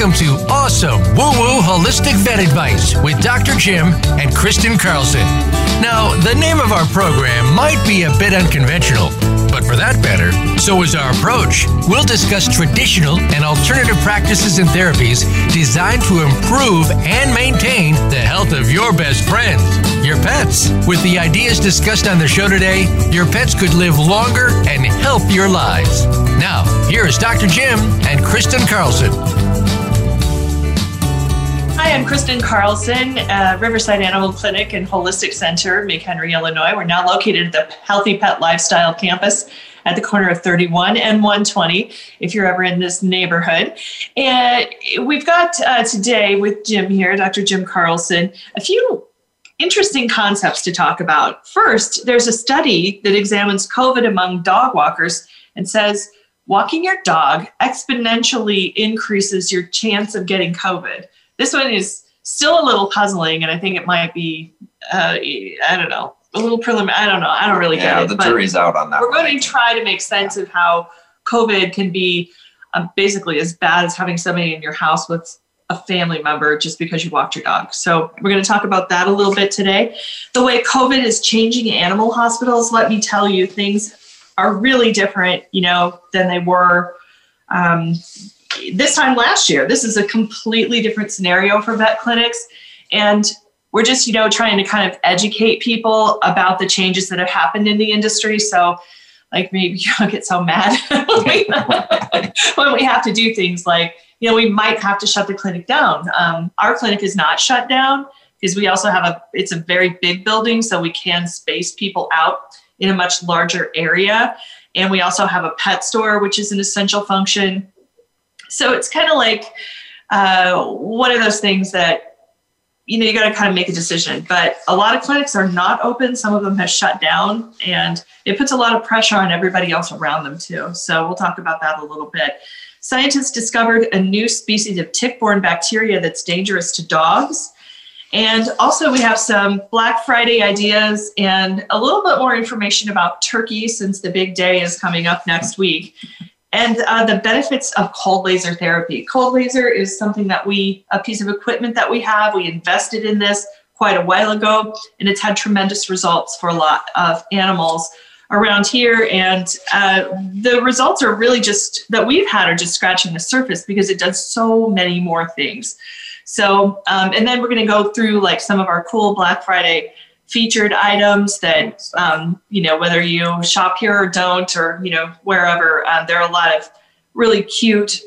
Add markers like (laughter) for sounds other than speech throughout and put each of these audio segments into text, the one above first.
Welcome to Awesome Woo Woo Holistic Vet Advice with Dr. Jim and Kristen Carlson. Now, the name of our program might be a bit unconventional, but for that matter, so is our approach. We'll discuss traditional and alternative practices and therapies designed to improve and maintain the health of your best friends, your pets. With the ideas discussed on the show today, your pets could live longer and healthier lives. Now, here is Dr. Jim and Kristen Carlson. Hi, I'm Kristen Carlson, uh, Riverside Animal Clinic and Holistic Center, McHenry, Illinois. We're now located at the Healthy Pet Lifestyle campus at the corner of 31 and 120 if you're ever in this neighborhood. And we've got uh, today with Jim here, Dr. Jim Carlson, a few interesting concepts to talk about. First, there's a study that examines COVID among dog walkers and says walking your dog exponentially increases your chance of getting COVID. This one is still a little puzzling, and I think it might be, uh, I don't know, a little preliminary. I don't know. I don't really yeah, get it. the jury's out on that. We're going to try to make sense of how COVID can be um, basically as bad as having somebody in your house with a family member just because you walked your dog. So we're going to talk about that a little bit today. The way COVID is changing animal hospitals, let me tell you, things are really different, you know, than they were um, this time last year. This is a completely different scenario for vet clinics. And we're just, you know, trying to kind of educate people about the changes that have happened in the industry. So, like, maybe (laughs) you don't get so mad (laughs) (laughs) when, we, have to do things like, you know, we might have to shut the clinic down. Um, our clinic is not shut down because we also have a, it's a very big building, so we can space people out in a much larger area. And we also have a pet store, which is an essential function. So it's kind of like uh, one of those things that you know you got to kind of make a decision. But a lot of clinics are not open. Some of them have shut down, and it puts a lot of pressure on everybody else around them too. So we'll talk about that a little bit. Scientists discovered a new species of tick-borne bacteria that's dangerous to dogs. And also, we have some Black Friday ideas and a little bit more information about turkey since the big day is coming up next week and uh, the benefits of cold laser therapy. Cold laser is something that we, a piece of equipment that we have, we invested in this quite a while ago, and it's had tremendous results for a lot of animals around here. And uh, the results are really just that we've had are just scratching the surface because it does so many more things. So, um, and then we're going to go through like some of our cool Black Friday featured items that um, you know whether you shop here or don't or you know wherever um, there are a lot of really cute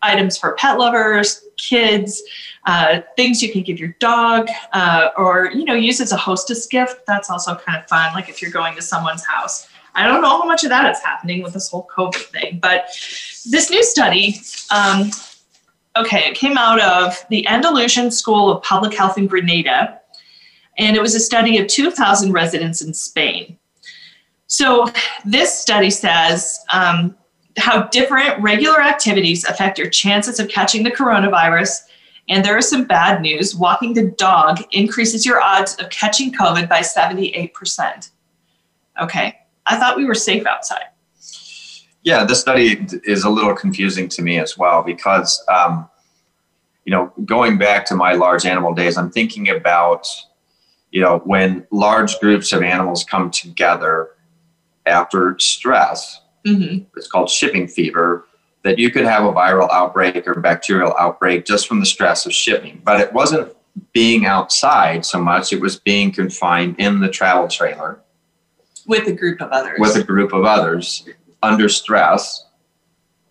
items for pet lovers kids uh, things you can give your dog uh, or you know use as a hostess gift. That's also kind of fun like if you're going to someone's house. I don't know how much of that is happening with this whole covid thing but this new study um, okay it came out of the andalusian school of public health in grenada and it was a study of 2,000 residents in Spain. So, this study says um, how different regular activities affect your chances of catching the coronavirus. And there is some bad news. Walking the dog increases your odds of catching COVID by 78%. Okay, I thought we were safe outside. Yeah, this study is a little confusing to me as well because, um, you know, going back to my large animal days, I'm thinking about you know, when large groups of animals come together after stress, mm-hmm. it's called shipping fever, that you could have a viral outbreak or bacterial outbreak just from the stress of shipping. But it wasn't being outside so much, it was being confined in the travel trailer. With a group of others. With a group of others under stress,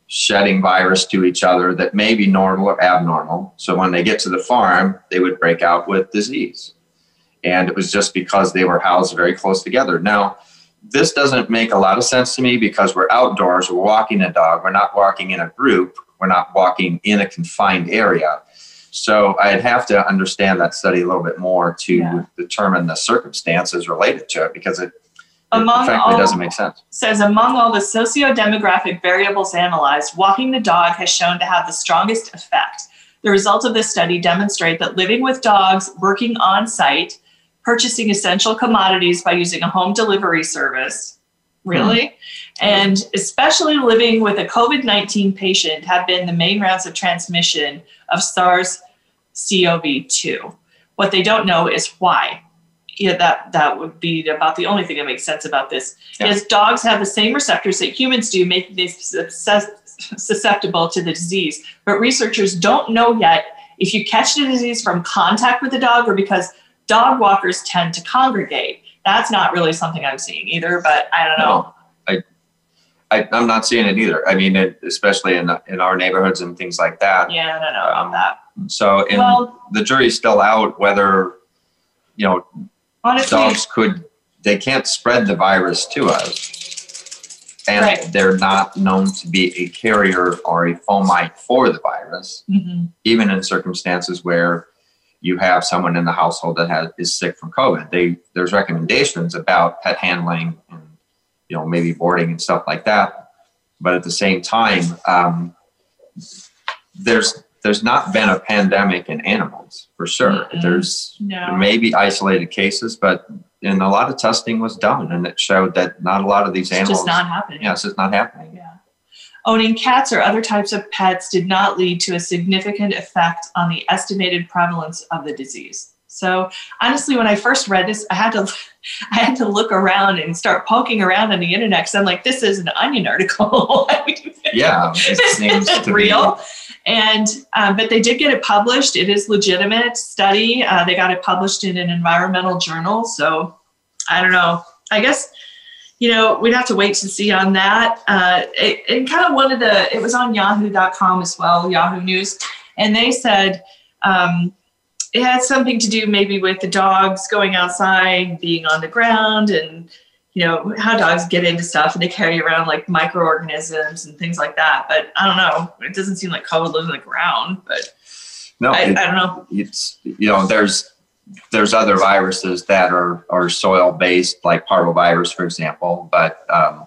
shedding virus to each other that may be normal or abnormal. So when they get to the farm, they would break out with disease and it was just because they were housed very close together. Now, this doesn't make a lot of sense to me because we're outdoors, we're walking a dog, we're not walking in a group, we're not walking in a confined area. So I'd have to understand that study a little bit more to yeah. determine the circumstances related to it because it, among it frankly all, doesn't make sense. Says among all the socio-demographic variables analyzed, walking the dog has shown to have the strongest effect. The results of this study demonstrate that living with dogs, working on site, purchasing essential commodities by using a home delivery service, really, mm. and especially living with a COVID 19 patient have been the main routes of transmission of SARS CoV 2. What they don't know is why. Yeah, that, that would be about the only thing that makes sense about this. Yeah. Is dogs have the same receptors that humans do, making them susceptible to the disease. But researchers don't know yet if you catch the disease from contact with the dog or because dog walkers tend to congregate. That's not really something I'm seeing either, but I don't know. No, I, I, I'm not seeing it either. I mean, it, especially in in our neighborhoods and things like that. Yeah, I don't know about Um, that. So, and Well- the jury's still out whether, you know, Honestly, dogs could they can't spread the virus to us, and Right. they're not known to be a carrier or a fomite for the virus, mhm. even in circumstances where you have someone in the household that has is sick from COVID. They there's recommendations about pet handling and you know maybe boarding and stuff like that, but at the same time, um, there's there's not been a pandemic in animals for sure. Mm-mm. There's no. maybe isolated cases, but and a lot of testing was done, and it showed that not a lot of these It's animals. just not happening. yeah, it's just not happening. Yeah. Owning cats or other types of pets did not lead to a significant effect on the estimated prevalence of the disease. So honestly, when I first read this, I had to (laughs) I had to look around and start poking around on the internet because I'm like, this is an onion article. (laughs) Yeah, (laughs) this to be- real. And um, but they did get it published. It is legitimate study. Uh, they got it published in an environmental journal. So I don't know. I guess you know we'd have to wait to see on that. Uh, it, it kind of one of the. It was on Yahoo.com as well, Yahoo News, and they said. Um, it had something to do maybe with the dogs going outside, being on the ground, and you know how dogs get into stuff and they carry around like microorganisms and things like that. But I don't know. It doesn't seem like COVID lives on the ground. But No, I, I don't know. it's you know there's there's other viruses that are are soil based like parvovirus for example but um,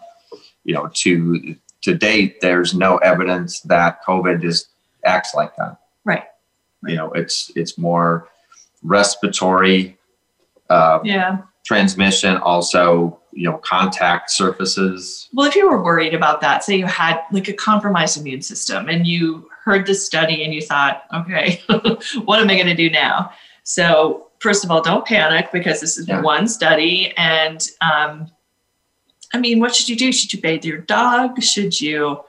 you know to to date there's no evidence that covid is acts like that Right. you know it's it's more respiratory uh, Yeah. transmission also you know contact surfaces Well, if you were worried about that, say you had like a compromised immune system and you heard this study and you thought, okay, (laughs) what am I going to do now? So, first of all, don't panic because this is Yeah. one study. And um, I mean, what should you do? Should you bathe your dog? Should you,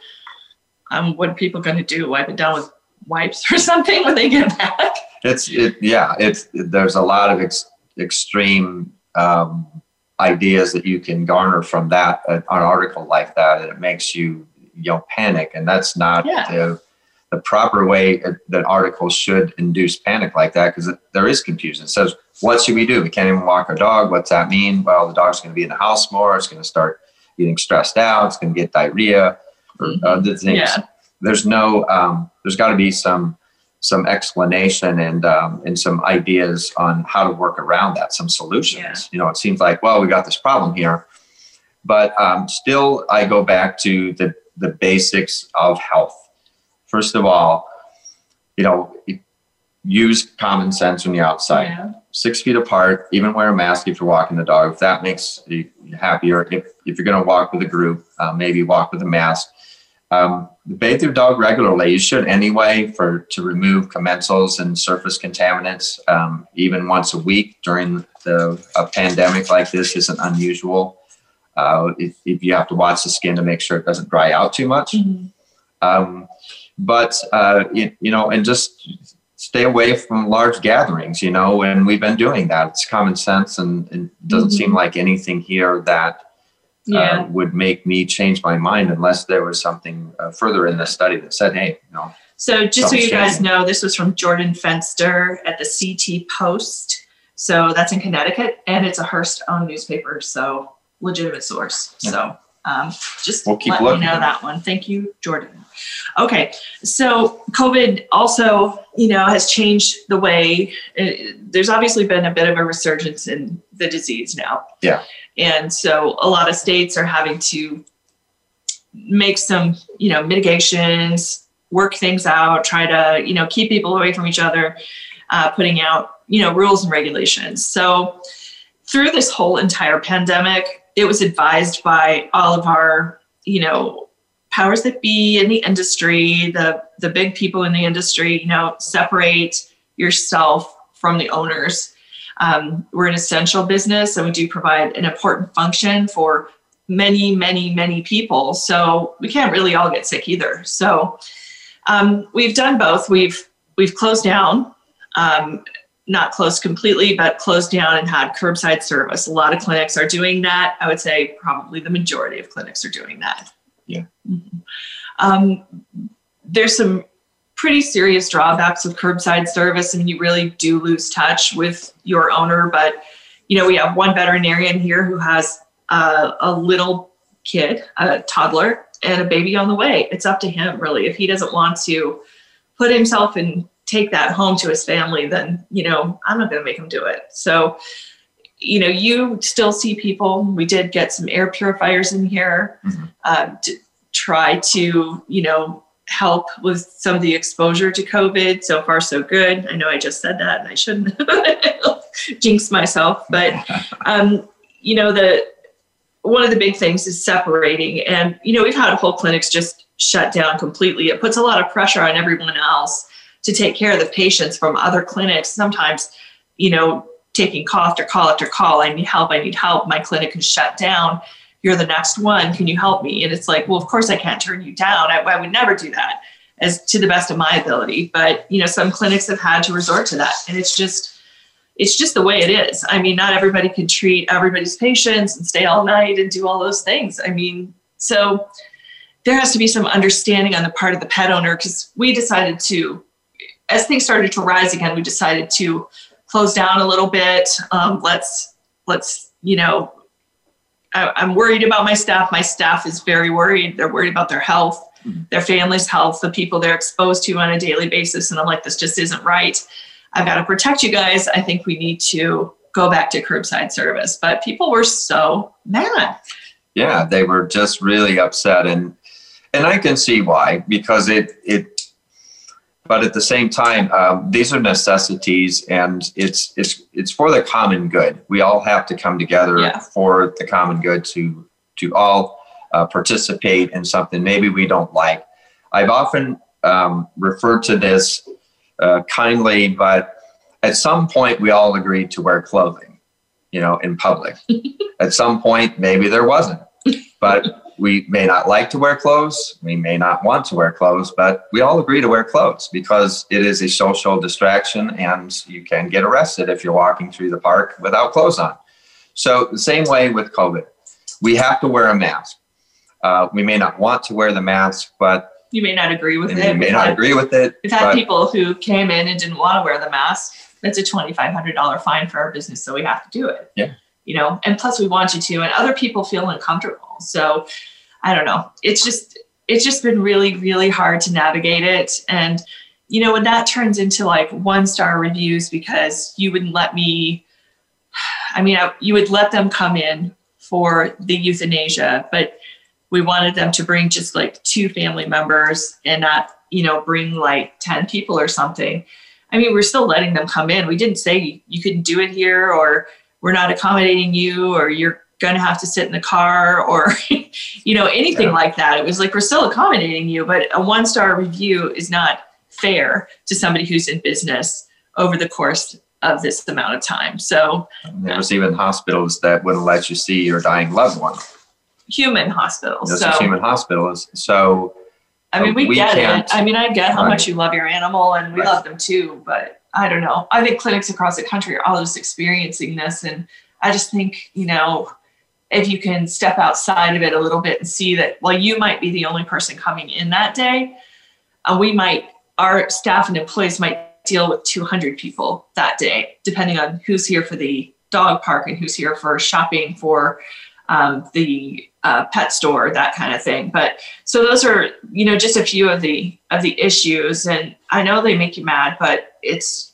um, what are people going to do? Wipe it down with wipes or (laughs) something when they get back? It's it yeah. It's there's a lot of ex, extreme um, ideas that you can garner from that uh, an article like that, and it makes you you know panic, and that's not Yeah. the the proper way that articles should induce panic like that because there is confusion. It says, "What should we do? We can't even walk our dog. What's that mean? Well, the dog's going to be in the house more. It's going to start getting stressed out. It's going to get diarrhea or Mhm. other things." Yeah. there's no um, there's got to be some some explanation and um, and some ideas on how to work around that some solutions Yeah. you know it seems like well we got this problem here but um, still i go back to the the basics of health first of all you know use common sense when you're outside Yeah. six feet apart, even wear a mask if you're walking the dog. If that makes you happier, if, if you're going to walk with a group, uh, maybe walk with a mask. Um, bathe your dog regularly. You should anyway for to remove commensals and surface contaminants. Um, even once a week during the a pandemic like this isn't unusual. Uh, if, if you have to watch the skin to make sure it doesn't dry out too much. Mhm. Um, but uh, you, you know, and just stay away from large gatherings. You know, and we've been doing that. It's common sense, and, and it doesn't Mhm. seem like anything here that Yeah. uh, would make me change my mind unless there was something uh, further in the study that said, "Hey, you know, So just so you guys know, this was from Jordan Fenster at the CT Post. So that's in Connecticut, and it's a Hearst-owned newspaper, so legitimate source. So um, just We'll keep let looking. me know that one. Thank you, Jordan. Okay, so COVID also, you know, has changed the way. uh there's obviously been a bit of a resurgence in the disease now. Yeah. And so a lot of states are having to make some, you know, mitigations, work things out, try to, you know, keep people away from each other, uh, putting out, you know, rules and regulations. So through this whole entire pandemic, it was advised by all of our you know, powers that be in the industry, the the big people in the industry, you know, separate yourself from the owners. Um, we're an essential business, and we do provide an important function for many, many, many people. So we can't really all get sick either. So um, we've done both. We've we've closed down, um, not closed completely, but closed down and had curbside service. A lot of clinics are doing that. I would say probably the majority of clinics are doing that. Yeah. Mm-hmm. Um, there's some pretty serious drawbacks of curbside service. I mean, you really do lose touch with your owner. But you know, we have one veterinarian here who has uh, a little kid, a toddler, and a baby on the way. It's up to him, really. If he doesn't want to put himself and take that home to his family, then, you know, I'm not going to make him do it. So, you know, you still see people. We did get some air purifiers in here mm-hmm. uh, to try to, you know, help with some of the exposure to COVID. So far, so good. I know I just said that and I shouldn't (laughs) jinx myself, but, (laughs) um, you know, the, one of the big things is separating. And, you know, we've had whole clinics just shut down completely. It puts a lot of pressure on everyone else to take care of the patients from other clinics. Sometimes, you know, taking call after call after call. I need help. I need help. My clinic is shut down. You're the next one. Can you help me? And it's like, well, of course I can't turn you down. I, I would never do that as to the best of my ability. But, you know, some clinics have had to resort to that. And it's just, it's just the way it is. I mean, not everybody can treat everybody's patients and stay all night and do all those things. I mean, so there has to be some understanding on the part of the pet owner because we decided to, as things started to rise again, we decided to close down a little bit. Um, let's let's you know, I, I'm worried about my staff. My staff is very worried. They're worried about their health, mm-hmm. their family's health, the people they're exposed to on a daily basis, and I'm like, this just isn't right. I've got to protect you guys. I think we need to go back to curbside service. But people were so mad. Yeah, they were just really upset and and I can see why because it it but at the same time um, these are necessities and it's it's it's for the common good. We all have to come together yeah. for the common good to to all uh, participate in something maybe we don't like. I've often um, referred to this uh, kindly, but at some point we all agreed to wear clothing, you know, in public. (laughs) at some point, maybe there wasn't, but we may not like to wear clothes. We may not want to wear clothes, but we all agree to wear clothes because it is a social distraction and you can get arrested if you're walking through the park without clothes on. So, the same way with COVID, we have to wear a mask. Uh, we may not want to wear the mask, but you may not agree with it. You may not had, agree with it. We've had people who came in and didn't want to wear the mask. It's a twenty five hundred dollar fine for our business, so we have to do it. Yeah. You know, and plus we want you to, and other people feel uncomfortable. So I don't know. It's just it's just been really really hard to navigate it, and you know when that turns into like one star reviews because you wouldn't let me. I mean, I, you would let them come in for the euthanasia, but we wanted them to bring just like two family members and not, you know, bring like 10 people or something. I mean, we're still letting them come in. We didn't say you couldn't do it here or we're not accommodating you or you're going to have to sit in the car or, (laughs) you know, anything yeah. like that. It was like, we're still accommodating you, but a one star review is not fair to somebody who's in business over the course of this amount of time. So there was even hospitals that wouldn't let you see your dying loved one human hospitals. This so, human hospitals. So I mean, uh, we, we get it. I mean, I get how much you love your animal, and we right. love them too. But I don't know. I think clinics across the country are all just experiencing this, and I just think you know, if you can step outside of it a little bit and see that, well, you might be the only person coming in that day, and we might, our staff and employees might deal with 200 people that day, depending on who's here for the dog park and who's here for shopping for um, the uh, pet store, that kind of thing. But so those are, you know, just a few of the of the issues. And I know they make you mad, but it's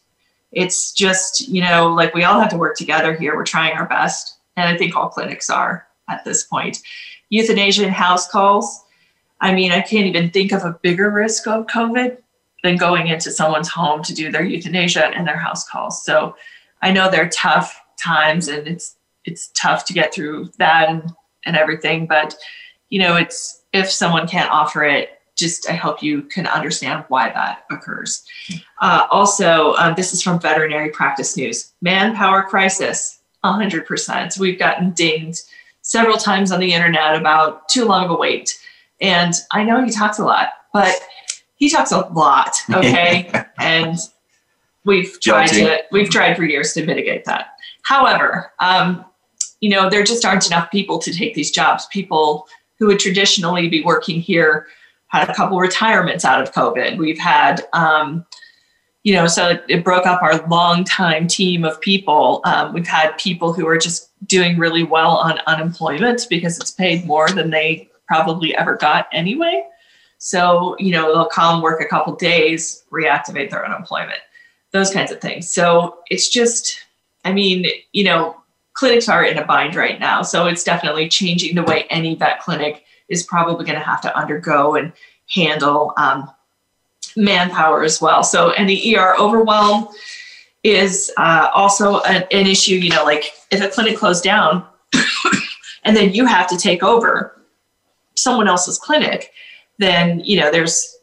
it's just, you know, like we all have to work together here. We're trying our best. And I think all clinics are at this point. Euthanasia and house calls. I mean, I can't even think of a bigger risk of COVID than going into someone's home to do their euthanasia and their house calls. So I know they're tough times and it's it's tough to get through that and, and everything. But, you know, it's, if someone can't offer it, just I hope you can understand why that occurs. Uh, also, um, this is from Veterinary Practice News manpower crisis, 100%. We've gotten dinged several times on the internet about too long of a wait. And I know he talks a lot, but he talks a lot, (laughs) okay? and we've tried Guilty. to we've tried for years to mitigate that. However, um, you know, there just aren't enough people to take these jobs. People who would traditionally be working here had a couple retirements out of COVID. We've had, um, you know, so it, broke up our longtime team of people. Um, we've had people who are just doing really well on unemployment because it's paid more than they probably ever got anyway. So, you know, they'll come work a couple days, reactivate their unemployment, those kinds of things. So it's just, I mean, you know, clinics are in a bind right now. So it's definitely changing the way any vet clinic is probably going to have to undergo and handle um, manpower as well. So, and the ER overwhelm is uh, also an, an issue. You know, like if a clinic closed down (coughs) and then you have to take over someone else's clinic, then, you know, there's,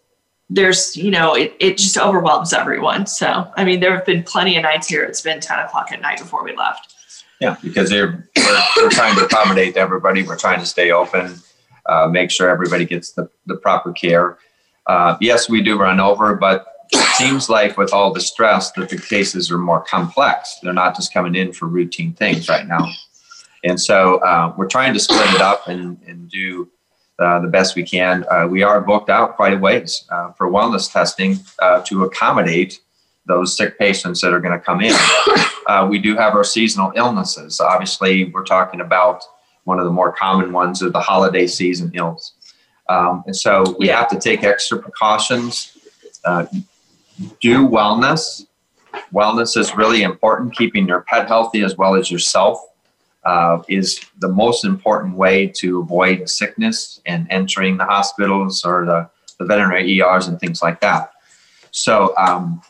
there's, you know, it, it just overwhelms everyone. So, I mean, there have been plenty of nights here. It's been 10 o'clock at night before we left. Yeah, because they're we're, we're trying to accommodate everybody. We're trying to stay open, uh, make sure everybody gets the, the proper care. Uh, yes, we do run over, but it seems like with all the stress that the cases are more complex. They're not just coming in for routine things right now. And so uh, we're trying to split it up and, and do uh, the best we can. Uh, we are booked out quite a ways uh, for wellness testing uh, to accommodate those sick patients that are going to come in. We do have our seasonal illnesses. Obviously, we're talking about one of the more common ones are the holiday season ills. Um, and so we Yeah. have to take extra precautions, uh, do wellness. Wellness is really important. Keeping your pet healthy as well as yourself uh, is the most important way to avoid sickness and entering the hospitals or the, the veterinary ERs and things like that. So, um,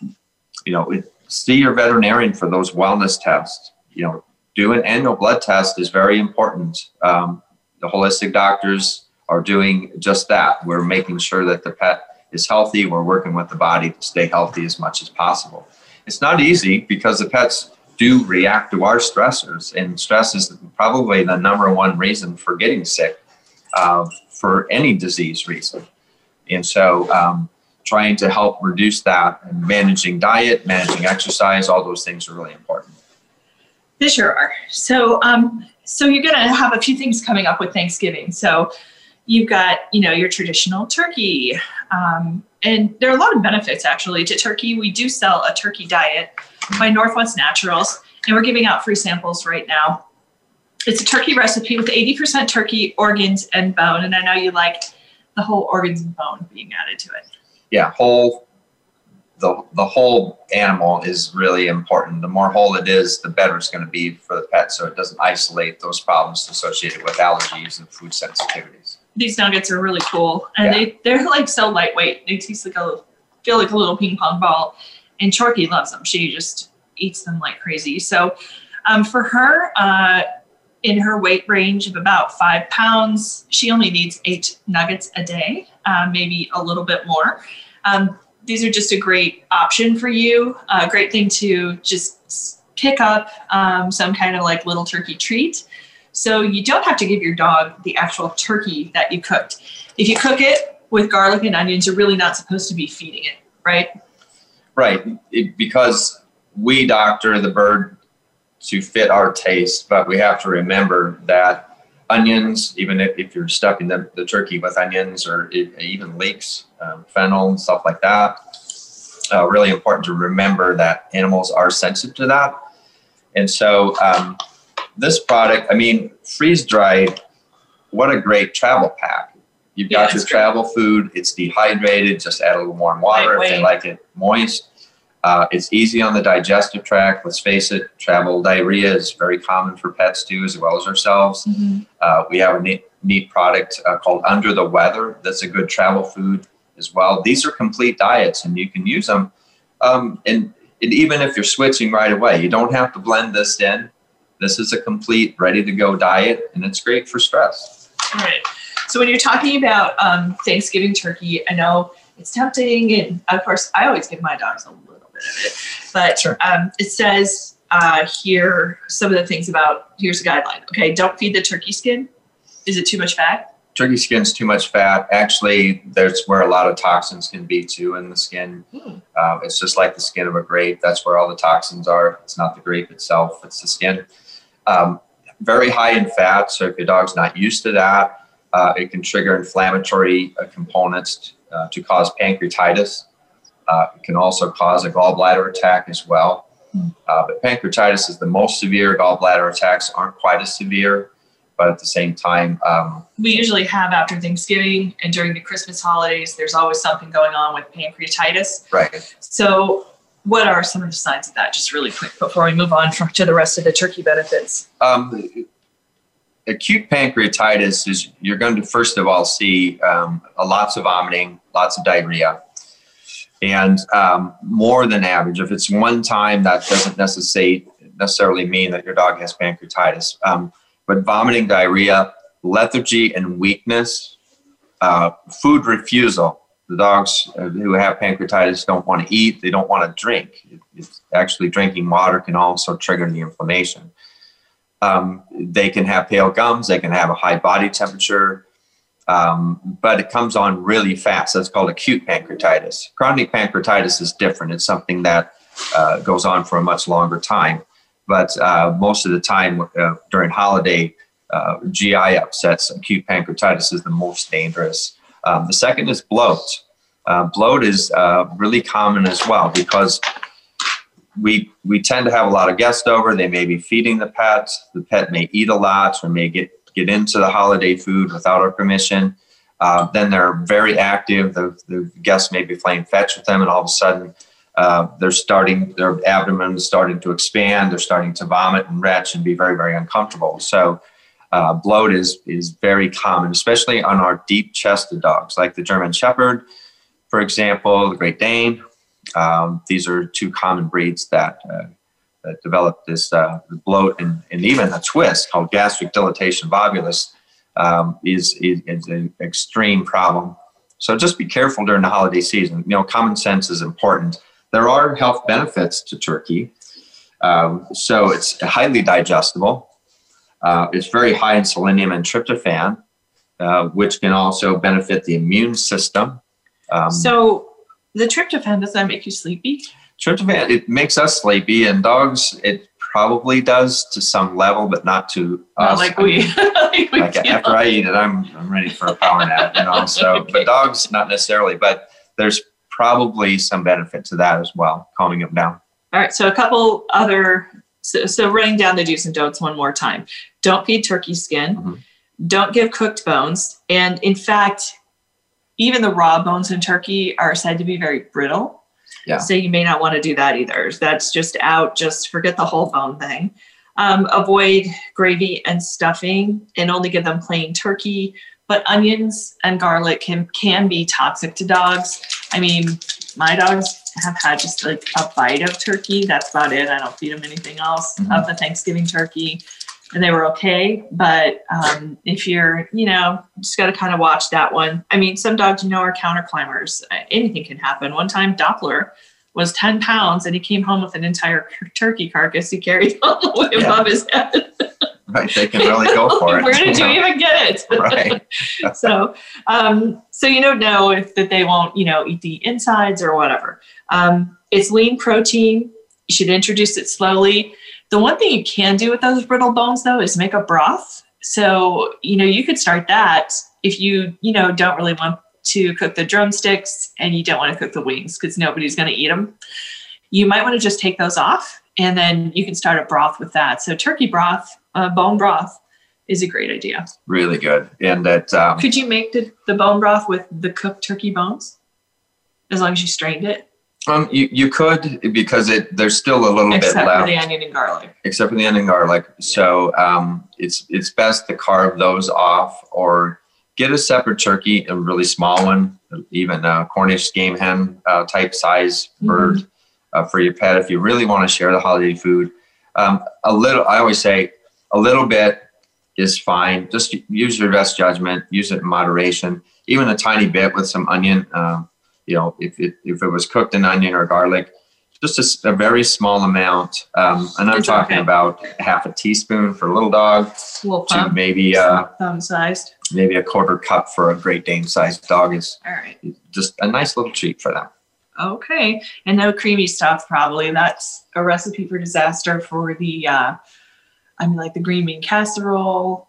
you know, it, see your veterinarian for those wellness tests. You know, do an annual blood test is very important. Um, the holistic doctors are doing just that. We're making sure that the pet is healthy. We're working with the body to stay healthy as much as possible. It's not easy because the pets do react to our stressors, and stress is probably the number one reason for getting sick uh, for any disease reason. And so, um, trying to help reduce that and managing diet, managing exercise, all those things are really important. They sure are. So, um, so you're going to have a few things coming up with Thanksgiving. So, you've got you know your traditional turkey, um, and there are a lot of benefits actually to turkey. We do sell a turkey diet by Northwest Naturals, and we're giving out free samples right now. It's a turkey recipe with 80% turkey organs and bone, and I know you like the whole organs and bone being added to it. Yeah, whole the the whole animal is really important. The more whole it is, the better it's going to be for the pet, so it doesn't isolate those problems associated with allergies and food sensitivities. These nuggets are really cool. And they they're like so lightweight. They taste like a feel like a little ping pong ball. And Chorky loves them. She just eats them like crazy. So um, for her uh, in her weight range of about five pounds she only needs eight nuggets a day uh, maybe a little bit more. Um, these are just a great option for you. A great thing to just pick up um, some kind of like little turkey treat so you don't have to give your dog the actual turkey that you cooked. If you cook it with garlic and onions, you're really not supposed to be feeding it, right? Right, it, because we doctor the bird to fit our taste, but we have to remember that onions, even if, if you're stuffing the, the turkey with onions or it, even leeks, um, fennel, and stuff like that, uh, really important to remember that animals are sensitive to that. And so, um, this product, I mean, freeze dried, what a great travel pack. You've Yeah, got your it's great. travel food, it's dehydrated, just add a little warm water if they like it moist. Uh, it's easy on the digestive tract. Let's face it, travel diarrhea is very common for pets too, as well as ourselves. Uh, we have a neat, neat product uh, called Under the Weather. That's a good travel food as well. These are complete diets, and you can use them. Um, and, and even if you're switching right away, you don't have to blend this in. This is a complete, ready to go diet, and it's great for stress. All right. So when you're talking about um, Thanksgiving turkey, I know it's tempting, and of course, I always give my dogs a little bit of it. But Sure. um, it says uh, here some of the things about. Here's a guideline. Okay, don't feed the turkey skin. Is it too much fat? Turkey skin's too much fat. Actually, there's where a lot of toxins can be too in the skin. Hmm. Uh, it's just like the skin of a grape. That's where all the toxins are. It's not the grape itself, it's the skin. Um, very high in fat. So if your dog's not used to that, uh, it can trigger inflammatory uh, components uh, to cause pancreatitis. Uh, it can also cause a gallbladder attack as well. Hmm. Uh, but pancreatitis is the most severe. Gallbladder attacks aren't quite as severe, but at the same time, um, we usually have after Thanksgiving and during the Christmas holidays, there's always something going on with pancreatitis. right. So, what are some of the signs of that, just really quick, before we move on to the rest of the turkey benefits? Um, acute pancreatitis is you're going to first of all see um, lots of vomiting, lots of diarrhea, and um, more than average. If it's one time, that doesn't necessarily necessarily mean that your dog has pancreatitis. Um, but vomiting, diarrhea, lethargy, and weakness, uh, food refusal. The dogs uh, who have pancreatitis don't want to eat. They don't want to drink. It's actually drinking water can also trigger the inflammation. Um, they can have pale gums. They can have a high body temperature, um, but it comes on really fast. That's called acute pancreatitis. Chronic pancreatitis is different. It's something that uh, goes on for a much longer time. But uh, most of the time uh, during holiday uh, GI upsets, acute pancreatitis is the most dangerous. Um, the second is bloat. Uh, bloat is uh, really common as well because we we tend to have a lot of guests over. They may be feeding the pet. The pet may eat a lot or may get get into the holiday food without our permission. Uh, then they're very active. The, the guests may be playing fetch with them, and all of a sudden, uh, they're starting their abdomen is starting to expand. They're starting to vomit and retch and be very very uncomfortable. So. Uh, bloat is is very common, especially on our deep chested dogs, like the German Shepherd, for example, the Great Dane. Um, these are two common breeds that, uh, that develop this uh, bloat and, and even a twist called gastric dilatation volvulus um, is, is, is an extreme problem. So just be careful during the holiday season. You know, common sense is important. There are health benefits to turkey. Um, so it's highly digestible. Uh, it's very high in selenium and tryptophan, uh, which can also benefit the immune system. Um, So, the tryptophan does that make you sleepy? tryptophan it makes us sleepy and dogs it probably does to some level but not to Not us like I we, (laughs) like we like after i eat it i'm i'm ready for a power nap you know so (laughs) Okay. but dogs not necessarily but there's probably some benefit to that as well calming them down All right, so a couple other, so, so running down the do's and don'ts one more time. Don't feed turkey skin. Mhm. Don't give cooked bones. And in fact, even the raw bones in turkey are said to be very brittle. Yeah. So you may not want to do that either. That's just out. Just forget the whole bone thing. Um, avoid gravy and stuffing and only give them plain turkey. But onions and garlic can, can be toxic to dogs. I mean, my dogs have had just like a bite of turkey. That's about it. I don't feed them anything else Mhm. of the Thanksgiving turkey. And they were okay. But um, if you're, you know, just got to kind of watch that one. I mean, some dogs, you know, are counter climbers. Uh, Anything can happen. One time, Doppler was 10 pounds and he came home with an entire turkey carcass he carried (laughs) all the way Yeah. above his head. (laughs) right they can really go for (laughs) it. Where did you (laughs) even get it? (laughs) right. So um, so you don't know if that they won't you know eat the insides or whatever. Um, it's lean protein. You should introduce it slowly. The one thing you can do with those brittle bones though is make a broth. So you know you could start that if you you know don't really want to cook the drumsticks and you don't want to cook the wings because nobody's going to eat them you might want to just take those off and then you can start a broth with that. So turkey broth uh, bone broth is a great idea really good and that um, could you make the, the bone broth with the cooked turkey bones? As long as you strained it, um, you, you could because it there's still a little bit except for the onion and garlic. except for the onion and garlic. So um, it's it's best to carve those off or get a separate turkey, a really small one, even a Cornish game hen uh, type size bird uh, for your pet if you really want to share the holiday food. Um, a little, I always say, a little bit is fine. Just use your best judgment. Use it in moderation. Even a tiny bit with some onion. Um, you know, if it, if it was cooked in onion or garlic, just a, a very small amount. Um, and I'm talking okay. about half a teaspoon for a little dog to thumb, maybe uh, thumb sized. maybe a quarter cup for a Great Dane sized dog is All right. just a nice little treat for them. Okay. And no creamy stuff, probably. That's a recipe for disaster for the, uh, I mean, like the green bean casserole,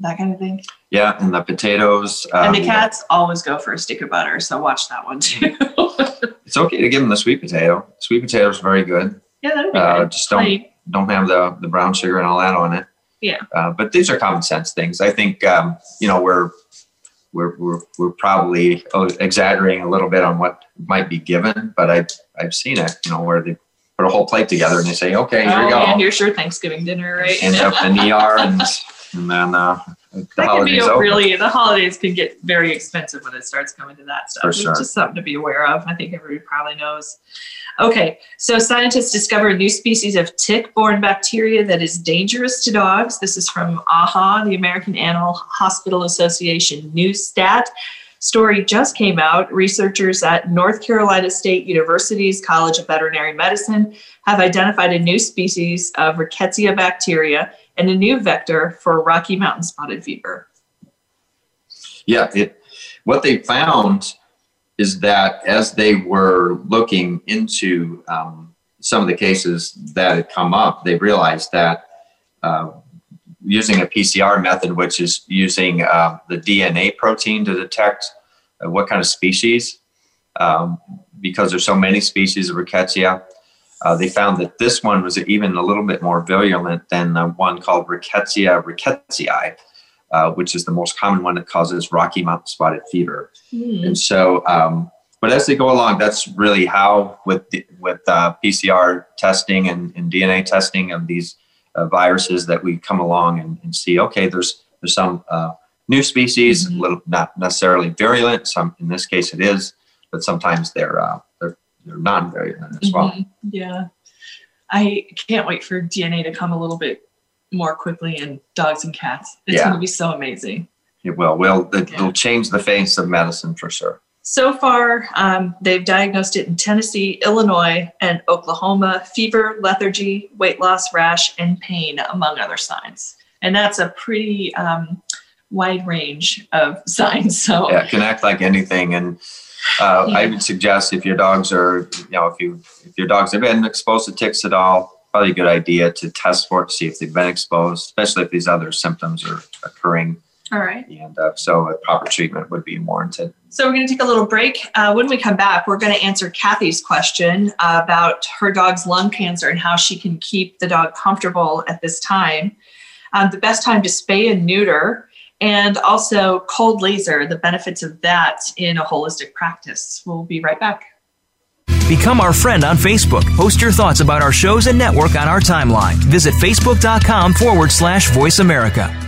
that kind of thing. Yeah, and the potatoes. and the um, cats always go for a stick of butter. So watch that one too. (laughs) It's okay to give them the sweet potato. Sweet potato is very good. yeah, that'd be Uh, good. just don't Plain. don't have the the brown sugar and all that on it. Yeah. Uh, but these are common sense things. I think um, you know we're we're we're we're probably oh, exaggerating a little bit on what might be given, but I've I've seen it. You know where they put a whole plate together and they say, okay, here oh, you go. yeah, here's your Thanksgiving dinner, right? End up in ER and and then uh, the that can be holidays really the holidays can get very expensive when it starts coming to that stuff. For It's sure. just something to be aware of. I think everybody probably knows. Okay, so scientists discover a new species of tick-borne bacteria that is dangerous to dogs. This is from AHA, the American Animal Hospital Association NEWStat. Story just came out. Researchers at North Carolina State University's College of Veterinary Medicine have identified a new species of Rickettsia bacteria and a new vector for Rocky Mountain spotted fever. Yeah, it what they found is that as they were looking into um, some of the cases that had come up, they realized that uh, using a PCR method, which is using uh, the DNA protein to detect uh, what kind of species, um, because there's so many species of rickettsia, uh, they found that this one was even a little bit more virulent than the one called rickettsia rickettsii, uh, which is the most common one that causes Rocky Mountain spotted fever. Hmm. And so, um, but as they go along, that's really how with the, with uh, PCR testing and, and DNA testing of these uh, viruses that we come along and, and see. Okay, there's there's some uh, new species, Mhm. little not necessarily virulent. Some in this case it is, but sometimes they're uh, they're they're non-virulent as well. Mhm. Yeah. I can't wait for DNA to come a little bit more quickly in dogs and cats. It's Yeah. going to be so amazing. It will. Will it, Yeah. it'll change the face of medicine for sure. So far, um, they've diagnosed it in Tennessee, Illinois, and Oklahoma fever, lethargy, weight loss, rash, and pain, among other signs. And that's a pretty um, wide range of (laughs) signs. So, yeah, it can act like anything. And uh, I would suggest if your dogs are, you know, if you if your dogs have been exposed to ticks at all, probably a good idea to test for it to see if they've been exposed, especially if these other symptoms are occurring. All right. And uh, so a proper treatment would be warranted. So we're going to take a little break. Uh, when we come back, we're going to answer Kathy's question about her dog's lung cancer and how she can keep the dog comfortable at this time. Um, the best time to spay and neuter, and also cold laser, the benefits of that in a holistic practice. We'll be right back. Become our friend on Facebook. Post your thoughts about our shows and network on our timeline. Visit facebook.com forward slash voice America.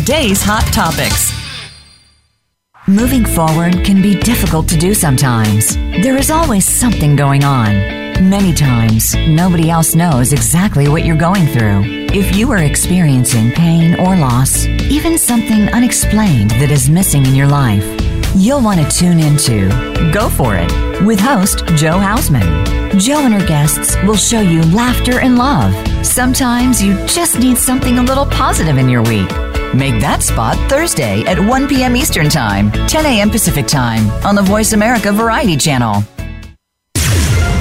today's hot topics. Moving forward can be difficult to do sometimes. There is always something going on. Many times, nobody else knows exactly what you're going through. If you are experiencing pain or loss, even something unexplained that is missing in your life, you'll want to tune into Go For It with host Joe Hausman. Joe and her guests will show you laughter and love. Sometimes you just need something a little positive in your week. Make that spot Thursday at 1 p.m. Eastern Time, 10 a.m. Pacific Time on the Voice America Variety Channel.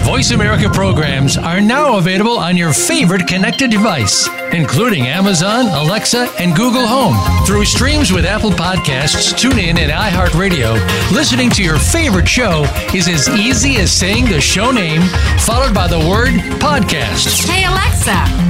Voice America programs are now available on your favorite connected device, including Amazon, Alexa, and Google Home. Through streams with Apple Podcasts, TuneIn, and iHeartRadio, listening to your favorite show is as easy as saying the show name followed by the word podcast. Hey Alexa,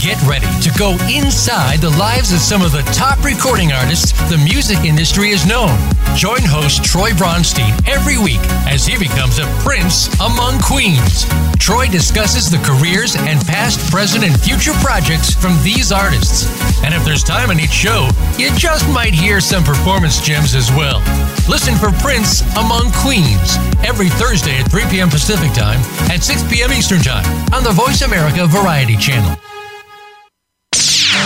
Get ready to go inside the lives of some of the top recording artists the music industry has known. Join host Troy Bronstein every week as he becomes a prince among queens. Troy discusses the careers and past, present, and future projects from these artists. And if there's time in each show, you just might hear some performance gems as well. Listen for Prince Among Queens every Thursday at 3 p.m. Pacific Time and 6 p.m. Eastern Time on the Voice America Variety Channel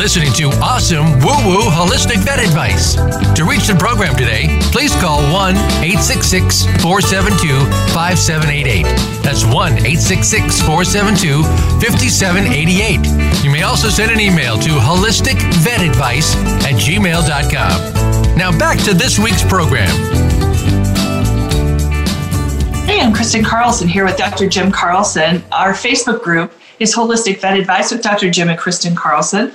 listening to awesome woo woo holistic vet advice. To reach the program today, please call 1 866 472 5788. That's 1 866 472 5788. You may also send an email to holisticvetadvice at gmail.com. Now back to this week's program. Hey, I'm Kristen Carlson here with Dr. Jim Carlson. Our Facebook group is Holistic Vet Advice with Dr. Jim and Kristen Carlson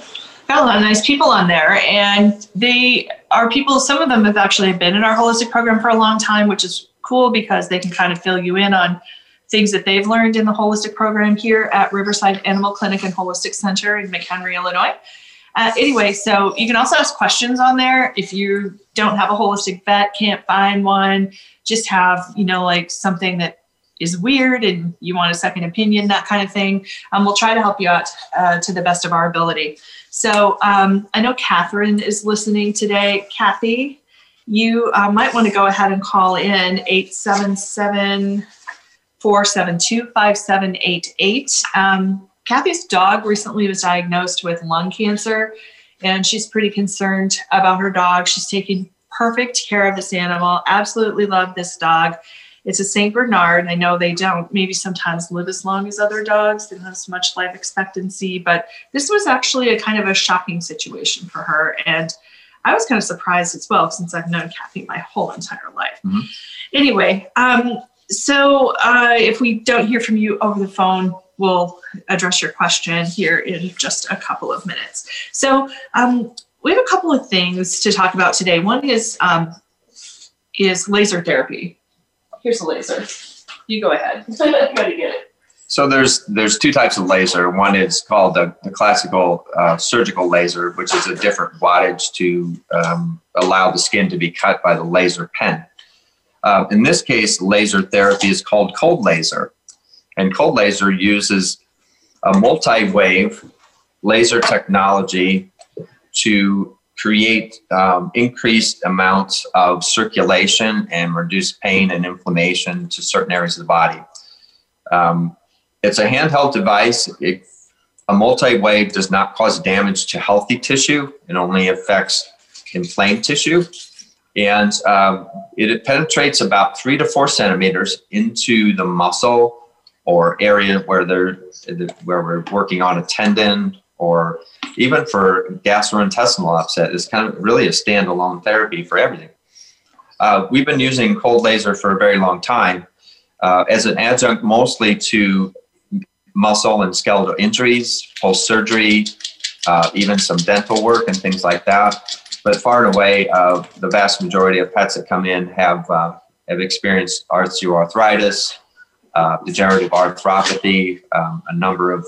got a lot of nice people on there and they are people some of them have actually been in our holistic program for a long time which is cool because they can kind of fill you in on things that they've learned in the holistic program here at riverside animal clinic and holistic center in mchenry illinois. Uh, anyway so you can also ask questions on there. If you don't have a holistic vet can't find one just have you know like something that is weird and you want a second opinion that kind of thing um, we'll try to help you out uh, to the best of our ability so um, I know Catherine is listening today. Kathy, you uh, might want to go ahead and call in 877 472 5788. Um, Kathy's dog recently was diagnosed with lung cancer, and she's pretty concerned about her dog. She's taking perfect care of this animal, absolutely love this dog. It's a St. Bernard. I know they don't maybe sometimes live as long as other dogs. They don't have as much life expectancy, but this was actually a kind of a shocking situation for her. And I was kind of surprised as well since I've known Kathy my whole entire life. Mm-hmm. Anyway, um, so uh, if we don't hear from you over the phone, we'll address your question here in just a couple of minutes. So um, we have a couple of things to talk about today. One is um, is laser therapy here's a laser. You go ahead. (laughs) you got to get it. So there's there's two types of laser. One is called the, the classical uh, surgical laser, which is a different wattage to um, allow the skin to be cut by the laser pen. Uh, in this case, laser therapy is called cold laser, and cold laser uses a multi-wave laser technology to create um, increased amounts of circulation and reduce pain and inflammation to certain areas of the body. Um, it's a handheld device. It, a multi-wave does not cause damage to healthy tissue. It only affects inflamed tissue. And um, it, it penetrates about three to four centimeters into the muscle or area where they're where we're working on a tendon or even for gastrointestinal upset is kind of really a standalone therapy for everything. Uh, we've been using cold laser for a very long time uh, as an adjunct mostly to muscle and skeletal injuries, post surgery, uh, even some dental work and things like that. But far and away, uh, the vast majority of pets that come in have uh, have experienced osteoarthritis, uh, degenerative arthropathy, um, a number of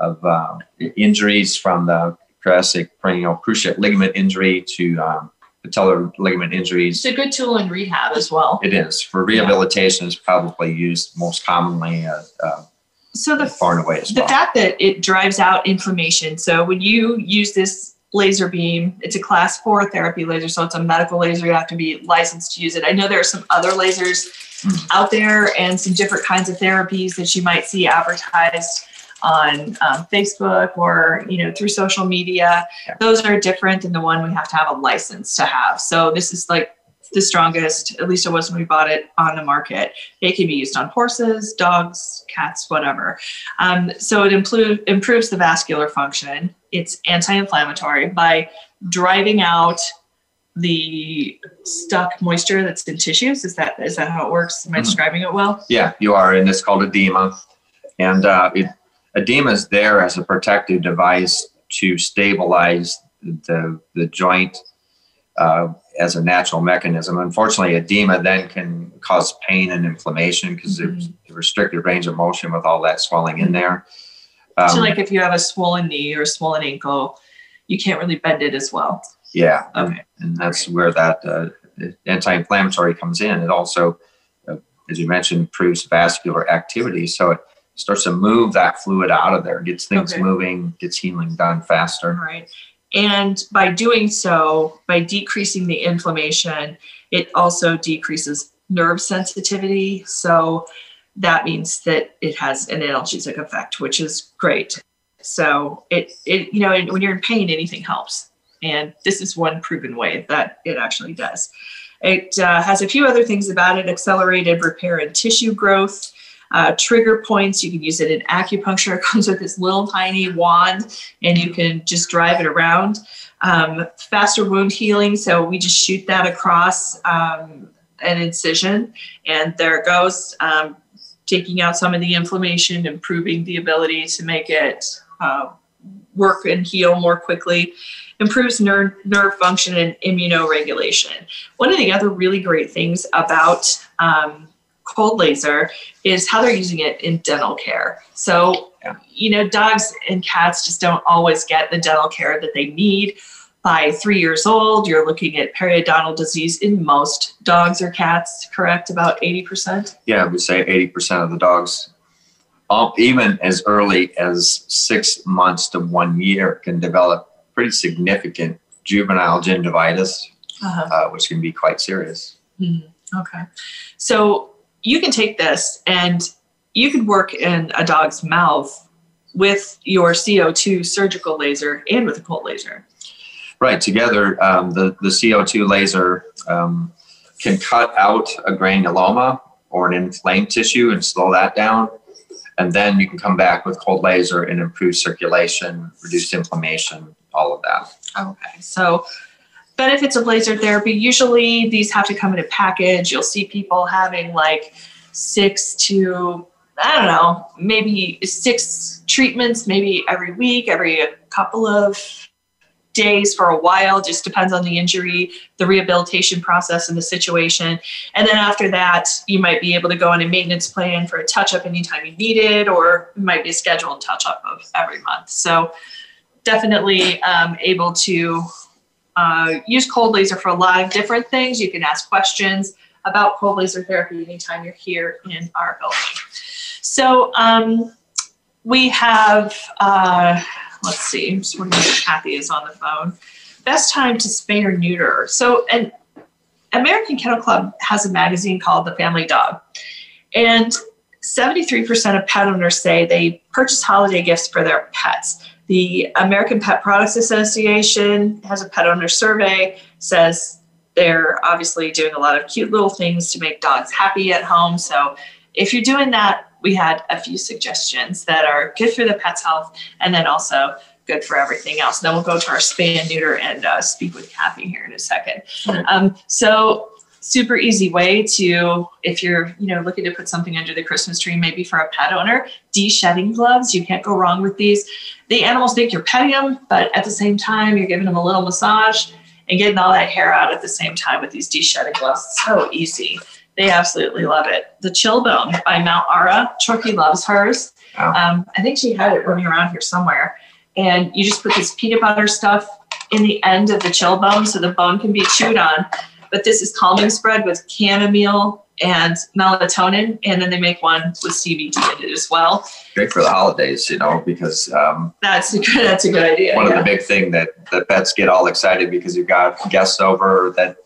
of uh, injuries from the thoracic peroneal cruciate ligament injury to um, patellar ligament injuries. It's a good tool in rehab as well. It is for rehabilitation. Yeah. Is probably used most commonly. Uh, uh, so the far and away as the well. fact that it drives out inflammation. So when you use this laser beam, it's a class four therapy laser, so it's a medical laser. You have to be licensed to use it. I know there are some other lasers mm. out there and some different kinds of therapies that you might see advertised on um, Facebook or you know through social media. Those are different than the one we have to have a license to have. So this is like the strongest, at least it was when we bought it on the market. It can be used on horses, dogs, cats, whatever. Um, so it improve, improves the vascular function. It's anti inflammatory by driving out the stuck moisture that's in tissues. Is that is that how it works? Am I Mhm. describing it well? Yeah, you are, and it's called edema. And uh, it, edema is there as a protective device to stabilize the, the joint uh, as a natural mechanism. Unfortunately, edema then can cause pain and inflammation because there's a restricted range of motion with all that swelling in there. Um, so like if you have a swollen knee or a swollen ankle, you can't really bend it as well. Yeah, and- Okay. and that's where that uh, anti-inflammatory comes in. It also, uh, as you mentioned, improves vascular activity, so it starts to move that fluid out of there, gets things Okay. moving, gets healing done faster. right. And by doing so, by decreasing the inflammation, it also decreases nerve sensitivity. So that means that it has an analgesic effect, which is great. So it, it you know, when you're in pain, anything helps. And this is one proven way that it actually does. It uh, has a few other things about it accelerated repair and tissue growth, uh, trigger points. You can use it in acupuncture. (laughs) It comes with this little tiny wand, and you can just drive it around. Um, faster wound healing. So we just shoot that across um, an incision, and there it goes, um, taking out some of the inflammation, improving the ability to make it uh, work and heal more quickly improves nerve, nerve function and immunoregulation. One of the other really great things about um, cold laser is how they're using it in dental care. So, Yeah. you know, dogs and cats just don't always get the dental care that they need. By three years old, you're looking at periodontal disease in most dogs or cats, correct? About 80%? Yeah, we say 80% of the dogs, even as early as six months to one year, can develop pretty significant juvenile gingivitis, Uh-huh. uh, which can be quite serious. Okay. So you can take this and you could work in a dog's mouth with your CO2 surgical laser and with a cold laser. Right, together, um, the, the CO2 laser um, can cut out a granuloma or an inflamed tissue and slow that down. And then you can come back with cold laser and improve circulation, reduce inflammation, all of that. Okay. So benefits of laser therapy usually these have to come in a package. You'll see people having like six to I don't know, maybe six treatments, maybe every week, every couple of days for a while, just depends on the injury, the rehabilitation process, and the situation. And then after that, you might be able to go on a maintenance plan for a touch up anytime you need it, or it might be a scheduled touch up of every month. So, definitely um, able to uh, use cold laser for a lot of different things. You can ask questions about cold laser therapy anytime you're here in our building. So um, we have, uh, let's see, I'm just wondering if Kathy is on the phone. Best time to spay or neuter. So, an American Kennel Club has a magazine called The Family Dog. And 73% of pet owners say they purchase holiday gifts for their pets. The American Pet Products Association has a pet owner survey, says they're obviously doing a lot of cute little things to make dogs happy at home. So if you're doing that, we had a few suggestions that are good for the pet's health and then also good for everything else. And Then we'll go to our spay and neuter and uh, speak with Kathy here in a second. Um, so super easy way to if you're you know looking to put something under the christmas tree maybe for a pet owner de-shedding gloves. You can't go wrong with these. The animals think you're petting them but at the same time you're giving them a little massage and getting all that hair out at the same time with these de-shedding gloves. So easy. They absolutely love it. The chill bone by mount ara. Chucky loves hers. Wow. um, i think she had it running around here somewhere. And you just put this peanut butter stuff in the end of the chill bone so the bone can be chewed on but this is calming spread with chamomile and melatonin, and then they make one with CBD in it as well. Great for the holidays, you know, because um, That's a good. That's a good idea. one yeah. of the big thing that the pets get all excited because you've got guests over that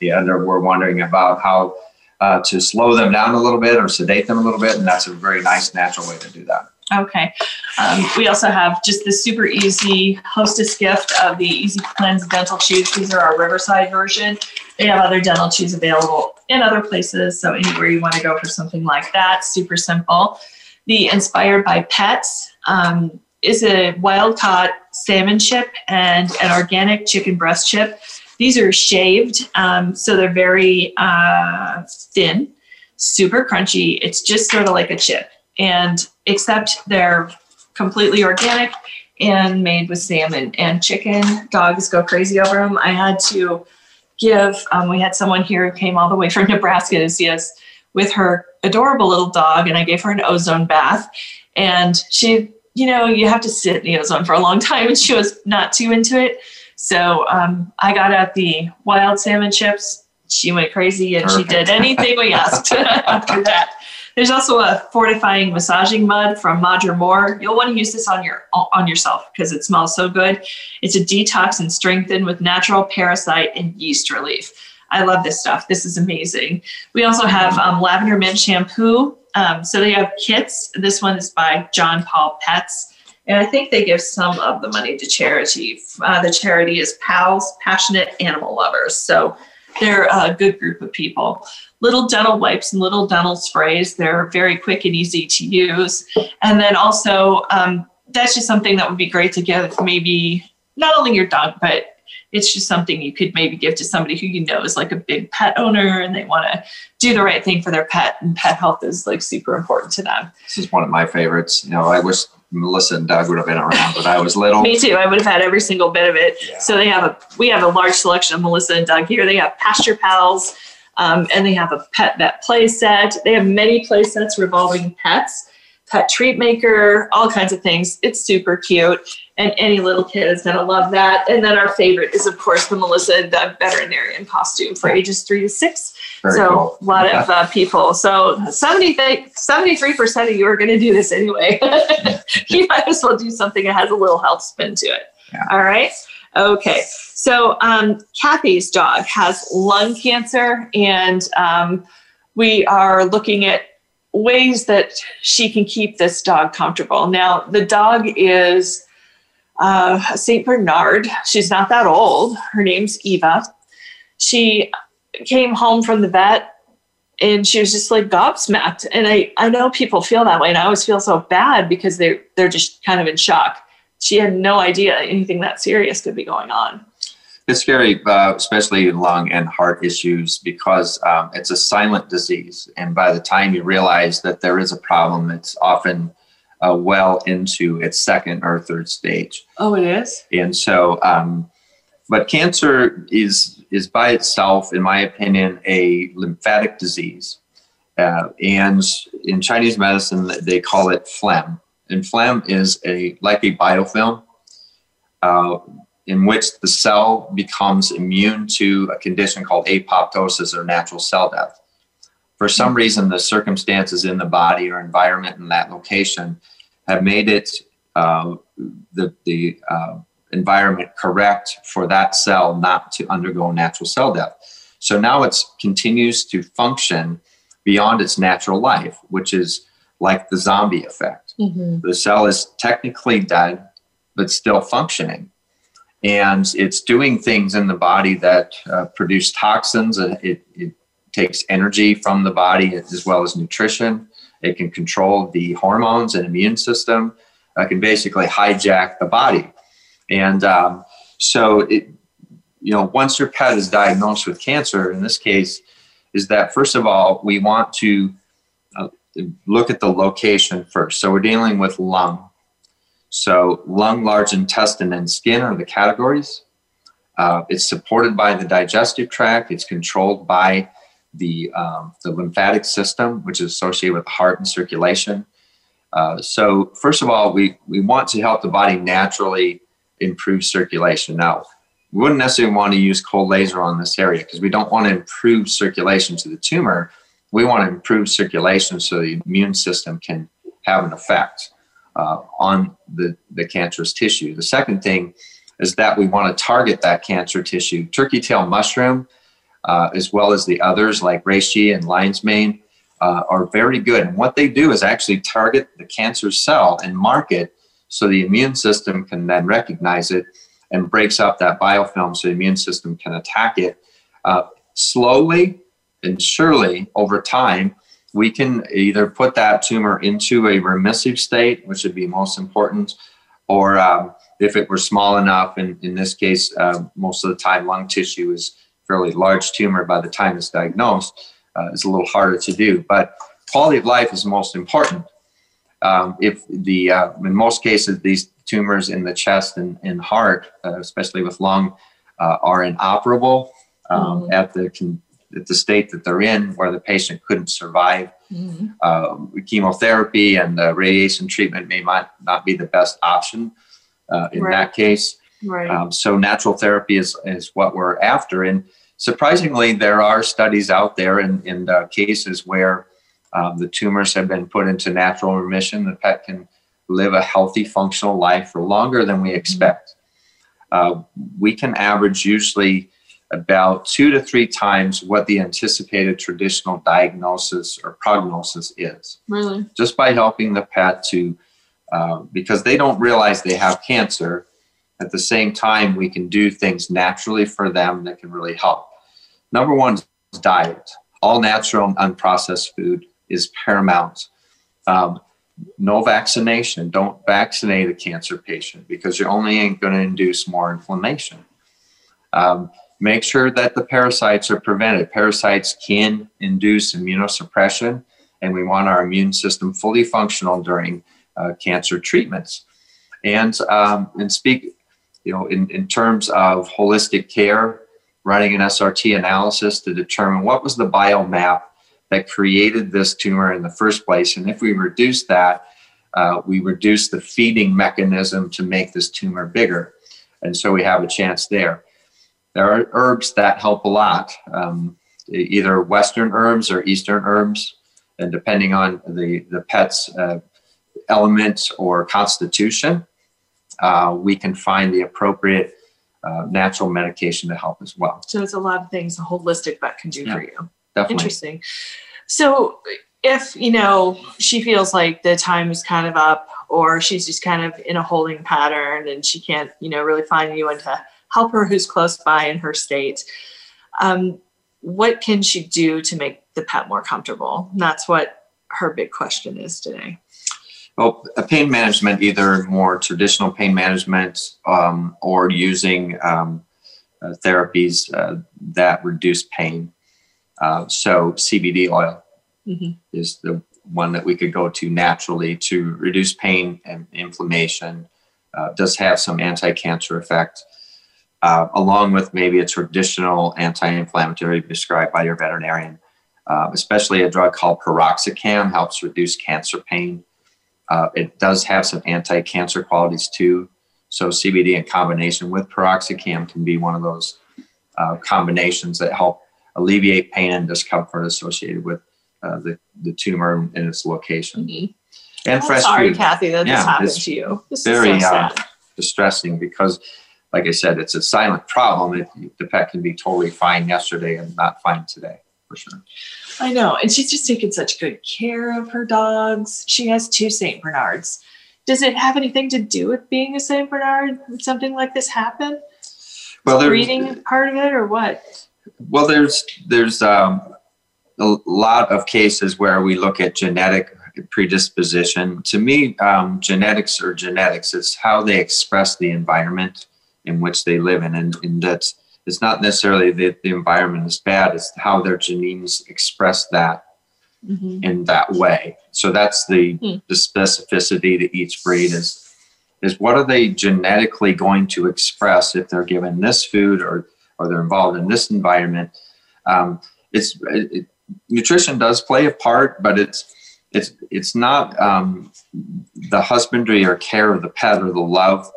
the other we're wondering about how uh, to slow them down a little bit or sedate them a little bit, and that's a very nice natural way to do that. Okay. Um, we also have just the super easy hostess gift of the Easy Cleanse dental chews. These are our Riverside version. They have other dental chews available in other places. So anywhere you want to go for something like that, super simple. The Inspired by Pets um, is a wild caught salmon chip and an organic chicken breast chip. These are shaved, um, so they're very uh, thin, super crunchy. It's just sort of like a chip, and except they're completely organic and made with salmon and chicken. Dogs go crazy over them. I had to give. Um, we had someone here who came all the way (laughs) from Nebraska to see us with her adorable little dog, and I gave her an ozone bath. And she, you know, you have to sit in the ozone for a long (laughs) time, and she was not too into it. So um, I got out the wild salmon chips. She went crazy, and Perfect. she did anything we asked (laughs) after that. There's also a fortifying massaging mud from Madra Mor. You'll want to use this on your on yourself because it smells so good. It's a detox and strengthen with natural parasite and yeast relief. I love this stuff. This is amazing. We also have um, lavender mint shampoo. Um, so they have kits. This one is by John Paul Pets. And I think they give some of the money to charity. Uh, the charity is PALS, Passionate Animal Lovers. So they're a good group of people. Little dental wipes and little dental sprays. They're very quick and easy to use. And then also, um, that's just something that would be great to give maybe not only your dog, but it's just something you could maybe give to somebody who you know is like a big pet owner and they want to do the right thing for their pet and pet health is like super important to them. This is one of my favorites. You know, I wish Melissa and Doug would have been around when I was little. (laughs) Me too. I would have had every single bit of it. Yeah. So they have a we have a large selection of Melissa and Doug here. They have Pasture Pals, um, and they have a pet vet play set. They have many play sets revolving pets, pet treat maker, all kinds of things. It's super cute and any little kid is going to love that. And then our favorite is, of course, the Melissa the veterinarian costume for ages three to six. Very so cool. a lot of uh, people. So 73% of you are going to do this anyway. (laughs) you might as well do something that has a little health spin to it. Yeah. All right. Okay. So um, Kathy's dog has lung cancer, and um, we are looking at ways that she can keep this dog comfortable. Now, the dog is uh, St. Bernard. She's not that old. Her name's Eva. She came home from the vet and she was just like gobsmacked. And I, I know people feel that way, and I always feel so bad because they're they're just kind of in shock. She had no idea anything that serious could be going on. It's scary, uh, especially in lung and heart issues, because um, it's a silent disease. And by the time you realize that there is a problem, it's often uh, well into its second or third stage. Oh, it is. And so, um, but cancer is is by itself, in my opinion, a lymphatic disease. Uh, and in Chinese medicine, they call it phlegm. Phlegm is a like a biofilm, uh, in which the cell becomes immune to a condition called apoptosis or natural cell death for some reason, the circumstances in the body or environment in that location have made it uh, the, the uh, environment correct for that cell not to undergo natural cell death. So now it continues to function beyond its natural life, which is like the zombie effect. Mm-hmm. The cell is technically dead, but still functioning. And it's doing things in the body that uh, produce toxins. It, it takes energy from the body as well as nutrition. It can control the hormones and immune system. It can basically hijack the body. And um, so, it, you know, once your pet is diagnosed with cancer, in this case, is that first of all, we want to look at the location first. So we're dealing with lung. So lung, large intestine, and skin are the categories. Uh, it's supported by the digestive tract. It's controlled by the, um, the lymphatic system, which is associated with heart and circulation. Uh, so, first of all, we, we want to help the body naturally improve circulation. Now, we wouldn't necessarily want to use cold laser on this area because we don't want to improve circulation to the tumor. We want to improve circulation so the immune system can have an effect uh, on the, the cancerous tissue. The second thing is that we want to target that cancer tissue. Turkey tail mushroom uh, as well as the others like reishi and lion's mane, uh, are very good. And what they do is actually target the cancer cell and mark it so the immune system can then recognize it and breaks up that biofilm so the immune system can attack it. Uh, slowly and surely over time, we can either put that tumor into a remissive state, which would be most important, or um, if it were small enough, and in this case, uh, most of the time lung tissue is fairly large tumor by the time it's diagnosed, uh, it's a little harder to do. But quality of life is most important. Um, if the uh, in most cases these tumors in the chest and, and heart, uh, especially with lung, uh, are inoperable um, mm-hmm. at the at the state that they're in, where the patient couldn't survive. Mm-hmm. Uh, chemotherapy and radiation treatment may not, not be the best option uh, in right. that case. Right. Um, so natural therapy is, is what we're after. And surprisingly, there are studies out there in, in uh, cases where um, the tumors have been put into natural remission. The pet can live a healthy, functional life for longer than we mm-hmm. expect. Mm-hmm. Uh, we can average usually about two to three times what the anticipated traditional diagnosis or prognosis is. Really? Just by helping the pet to, uh, because they don't realize they have cancer. At the same time, we can do things naturally for them that can really help. Number one is diet. All natural and unprocessed food is paramount. Um, no vaccination. Don't vaccinate a cancer patient because you're only going to induce more inflammation. Um, make sure that the parasites are prevented. Parasites can induce immunosuppression, and we want our immune system fully functional during uh, cancer treatments. And um, and speak, you know, in, in terms of holistic care, running an SRT analysis to determine what was the biomap that created this tumor in the first place, and if we reduce that, uh, we reduce the feeding mechanism to make this tumor bigger, and so we have a chance there. There are herbs that help a lot, um, either Western herbs or Eastern herbs, and depending on the, the pet's uh, element or constitution, uh, we can find the appropriate uh, natural medication to help as well. So it's a lot of things a holistic vet can do yeah, for you. Definitely. Interesting. So if, you know, she feels like the time is kind of up or she's just kind of in a holding pattern and she can't, you know, really find anyone to help her who's close by in her state. Um, what can she do to make the pet more comfortable? And that's what her big question is today. Well, pain management, either more traditional pain management um, or using um, uh, therapies uh, that reduce pain. Uh, so, CBD oil mm-hmm. is the one that we could go to naturally to reduce pain and inflammation. Uh, does have some anti-cancer effect uh, along with maybe a traditional anti-inflammatory prescribed by your veterinarian. Uh, especially a drug called piroxicam helps reduce cancer pain. Uh, it does have some anti-cancer qualities too. So CBD in combination with piroxicam can be one of those uh, combinations that help alleviate pain and discomfort associated with uh, the, the tumor and its location. Mm-hmm. And I'm fresh sorry, food. Kathy, that yeah, this happened to you. This very is so uh, distressing because like I said, it's a silent problem. It, the pet can be totally fine yesterday and not fine today, for sure. I know. And she's just taken such good care of her dogs. She has two St. Bernards. Does it have anything to do with being a St. Bernard? Would something like this happen? Well, there's breeding part of it or what? Well, there's there's um, a lot of cases where we look at genetic predisposition. To me, um, genetics or genetics. It's how they express the environment in which they live in. And, and that's, it's not necessarily that the environment is bad, it's how their genes express that mm-hmm. in that way. So that's the, mm. the specificity to each breed is, is what are they genetically going to express if they're given this food or, or they're involved in this environment. Um, it's it, nutrition does play a part, but it's it's it's not um, the husbandry or care of the pet or the love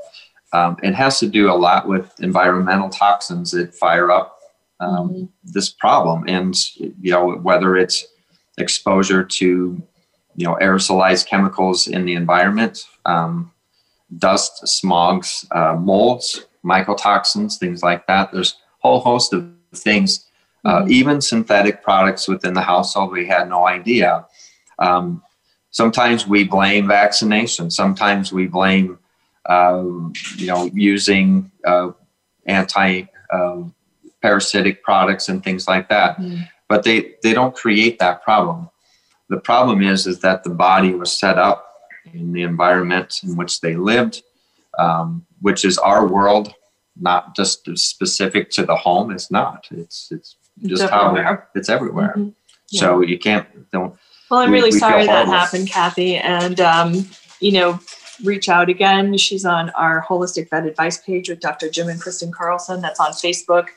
um, it has to do a lot with environmental toxins that fire up um, mm-hmm. this problem, and you know whether it's exposure to you know aerosolized chemicals in the environment, um, dust, smogs, uh, molds, mycotoxins, things like that. There's a whole host of things. Uh, mm-hmm. even synthetic products within the household, we had no idea. Um, sometimes we blame vaccination. Sometimes we blame you know, using uh, anti um, parasitic products and things like that. Mm. But they, they don't create that problem. The problem is, is that the body was set up in the environment in which they lived. um, which is our world, not just specific to the home. It's not. It's it's just It's how everywhere. it's everywhere. Mhm. So you can't don't. Well, I'm We- really we sorry that happened, Kathy. And, um, you know, reach out again. She's on our Holistic Vet Advice page with Dr. Jim and Kristen Carlson. That's on Facebook.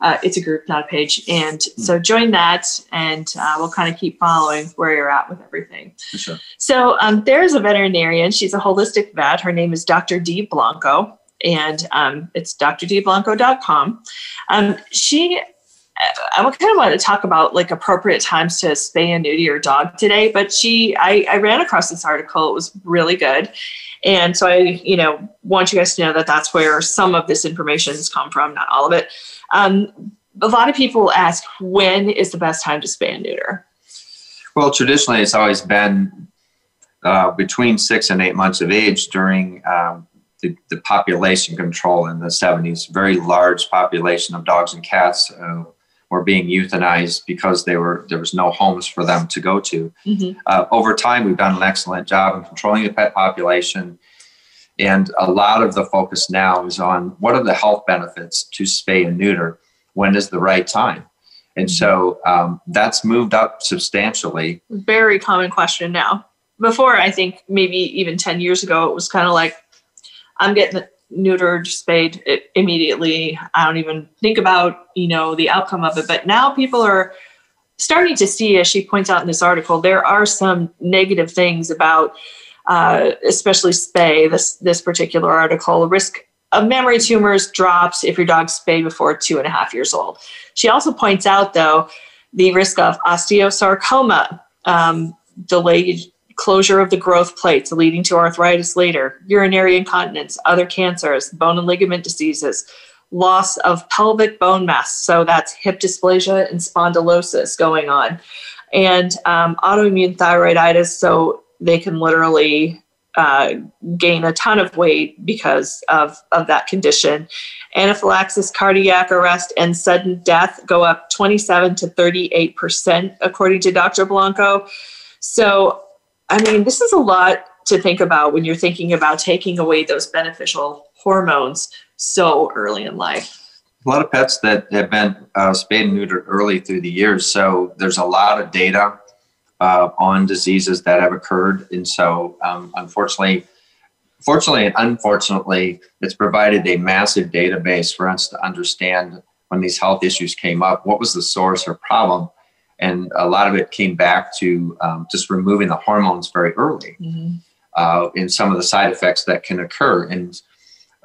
Uh, it's a group, not a page. And so join that, and uh, we'll kind of keep following where you're at with everything. For sure. So um, there's a veterinarian. She's a holistic vet. Her name is Dr. Dee Blanco, and um, it's drdblanco.com. Um, she, I kind of want to talk about like appropriate times to spay and neuter your dog today, but she, I, I ran across this article. It was really good. And so I, you know, want you guys to know that that's where some of this information has come from, not all of it. Um, a lot of people ask, when is the best time to spay and neuter? Well, traditionally, it's always been uh, between six and eight months of age during um, the, the population control in the 70s. Very large population of dogs and cats uh, were being euthanized because they were there was no homes for them to go to. Mhm. Uh, over time, we've done an excellent job in controlling the pet population. And a lot of the focus now is on what are the health benefits to spay and neuter? When is the right time? And so um, that's moved up substantially. very common question now. Before, I think maybe even 10 years ago, it was kind of like, I'm getting neutered, spayed immediately. I don't even think about, you know, the outcome of it. But now people are starting to see, as she points out in this article, there are some negative things about, uh, especially spay, this, this particular article, risk of mammary tumors drops if your dog's spayed before two and a half years old. She also points out, though, the risk of osteosarcoma, um, delayed closure of the growth plates leading to arthritis later, urinary incontinence, other cancers, bone and ligament diseases, loss of pelvic bone mass. So that's hip dysplasia and spondylosis going on, and um, autoimmune thyroiditis. So they can literally uh, gain a ton of weight because of, of that condition. Anaphylaxis, cardiac arrest, and sudden death go up 27 to 38%, according to Dr. Blanco. So, I mean, this is a lot to think about when you're thinking about taking away those beneficial hormones so early in life. a lot of pets that have been uh, spayed and neutered early through the years. So there's a lot of data uh, on diseases that have occurred, and so um, unfortunately, fortunately and unfortunately, it's provided a massive database for us to understand when these health issues came up, what was the source or problem, and a lot of it came back to um, just removing the hormones very early uh, in some of the side effects that can occur. And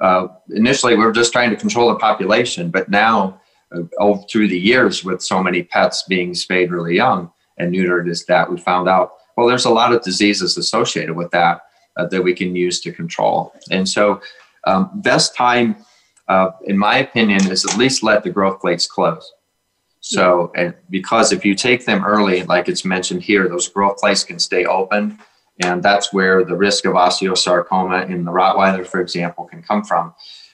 uh, initially, we were just trying to control the population, but now, uh, over through the years, with so many pets being spayed really young and neutered, is that we found out well, there's a lot of diseases associated with that uh, that we can use to control. And so, um, best time, uh, in my opinion, is at least let the growth plates close. So, and because if you take them early, like it's mentioned here, those growth plates can stay open. And that's where the risk of osteosarcoma in the Rottweiler, for example, can come from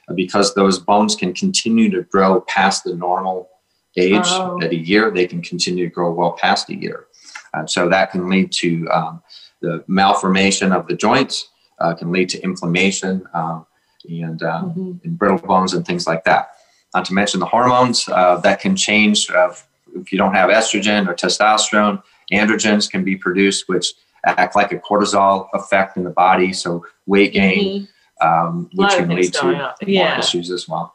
uh, because those bones can continue to grow past the normal age Oh. at a year. They can continue to grow well past a year. And so that can lead to um, the malformation of the joints, uh, can lead to inflammation um, and, um, and brittle bones and things like that. Not to mention the hormones uh, that can change uh, if you don't have estrogen or testosterone. Androgens can be produced, which act like a cortisol effect in the body. So weight gain, um, A lot which can lead to Yeah. issues as well.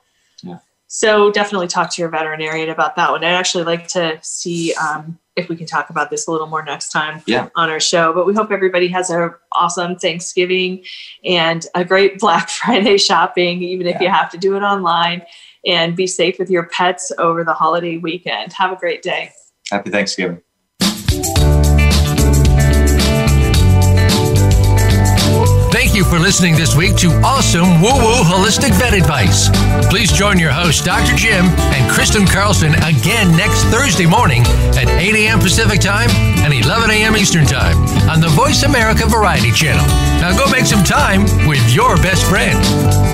So definitely talk to your veterinarian about that one. I'd actually like to see um, if we can talk about this a little more next time Yeah. on our show. But we hope everybody has an awesome Thanksgiving and a great Black (laughs) Friday shopping, even if you have to do it online. And be safe with your pets over the holiday weekend. Have a great day. Happy Thanksgiving. Thank you for listening this week to Awesome Woo Woo Holistic Vet Advice. Please join your host, Dr. Jim and Kristen Carlson, again next Thursday morning at 8 a.m. Pacific Time and 11 a.m. Eastern Time on the Voice America Variety Channel. Now go make some time with your best friend.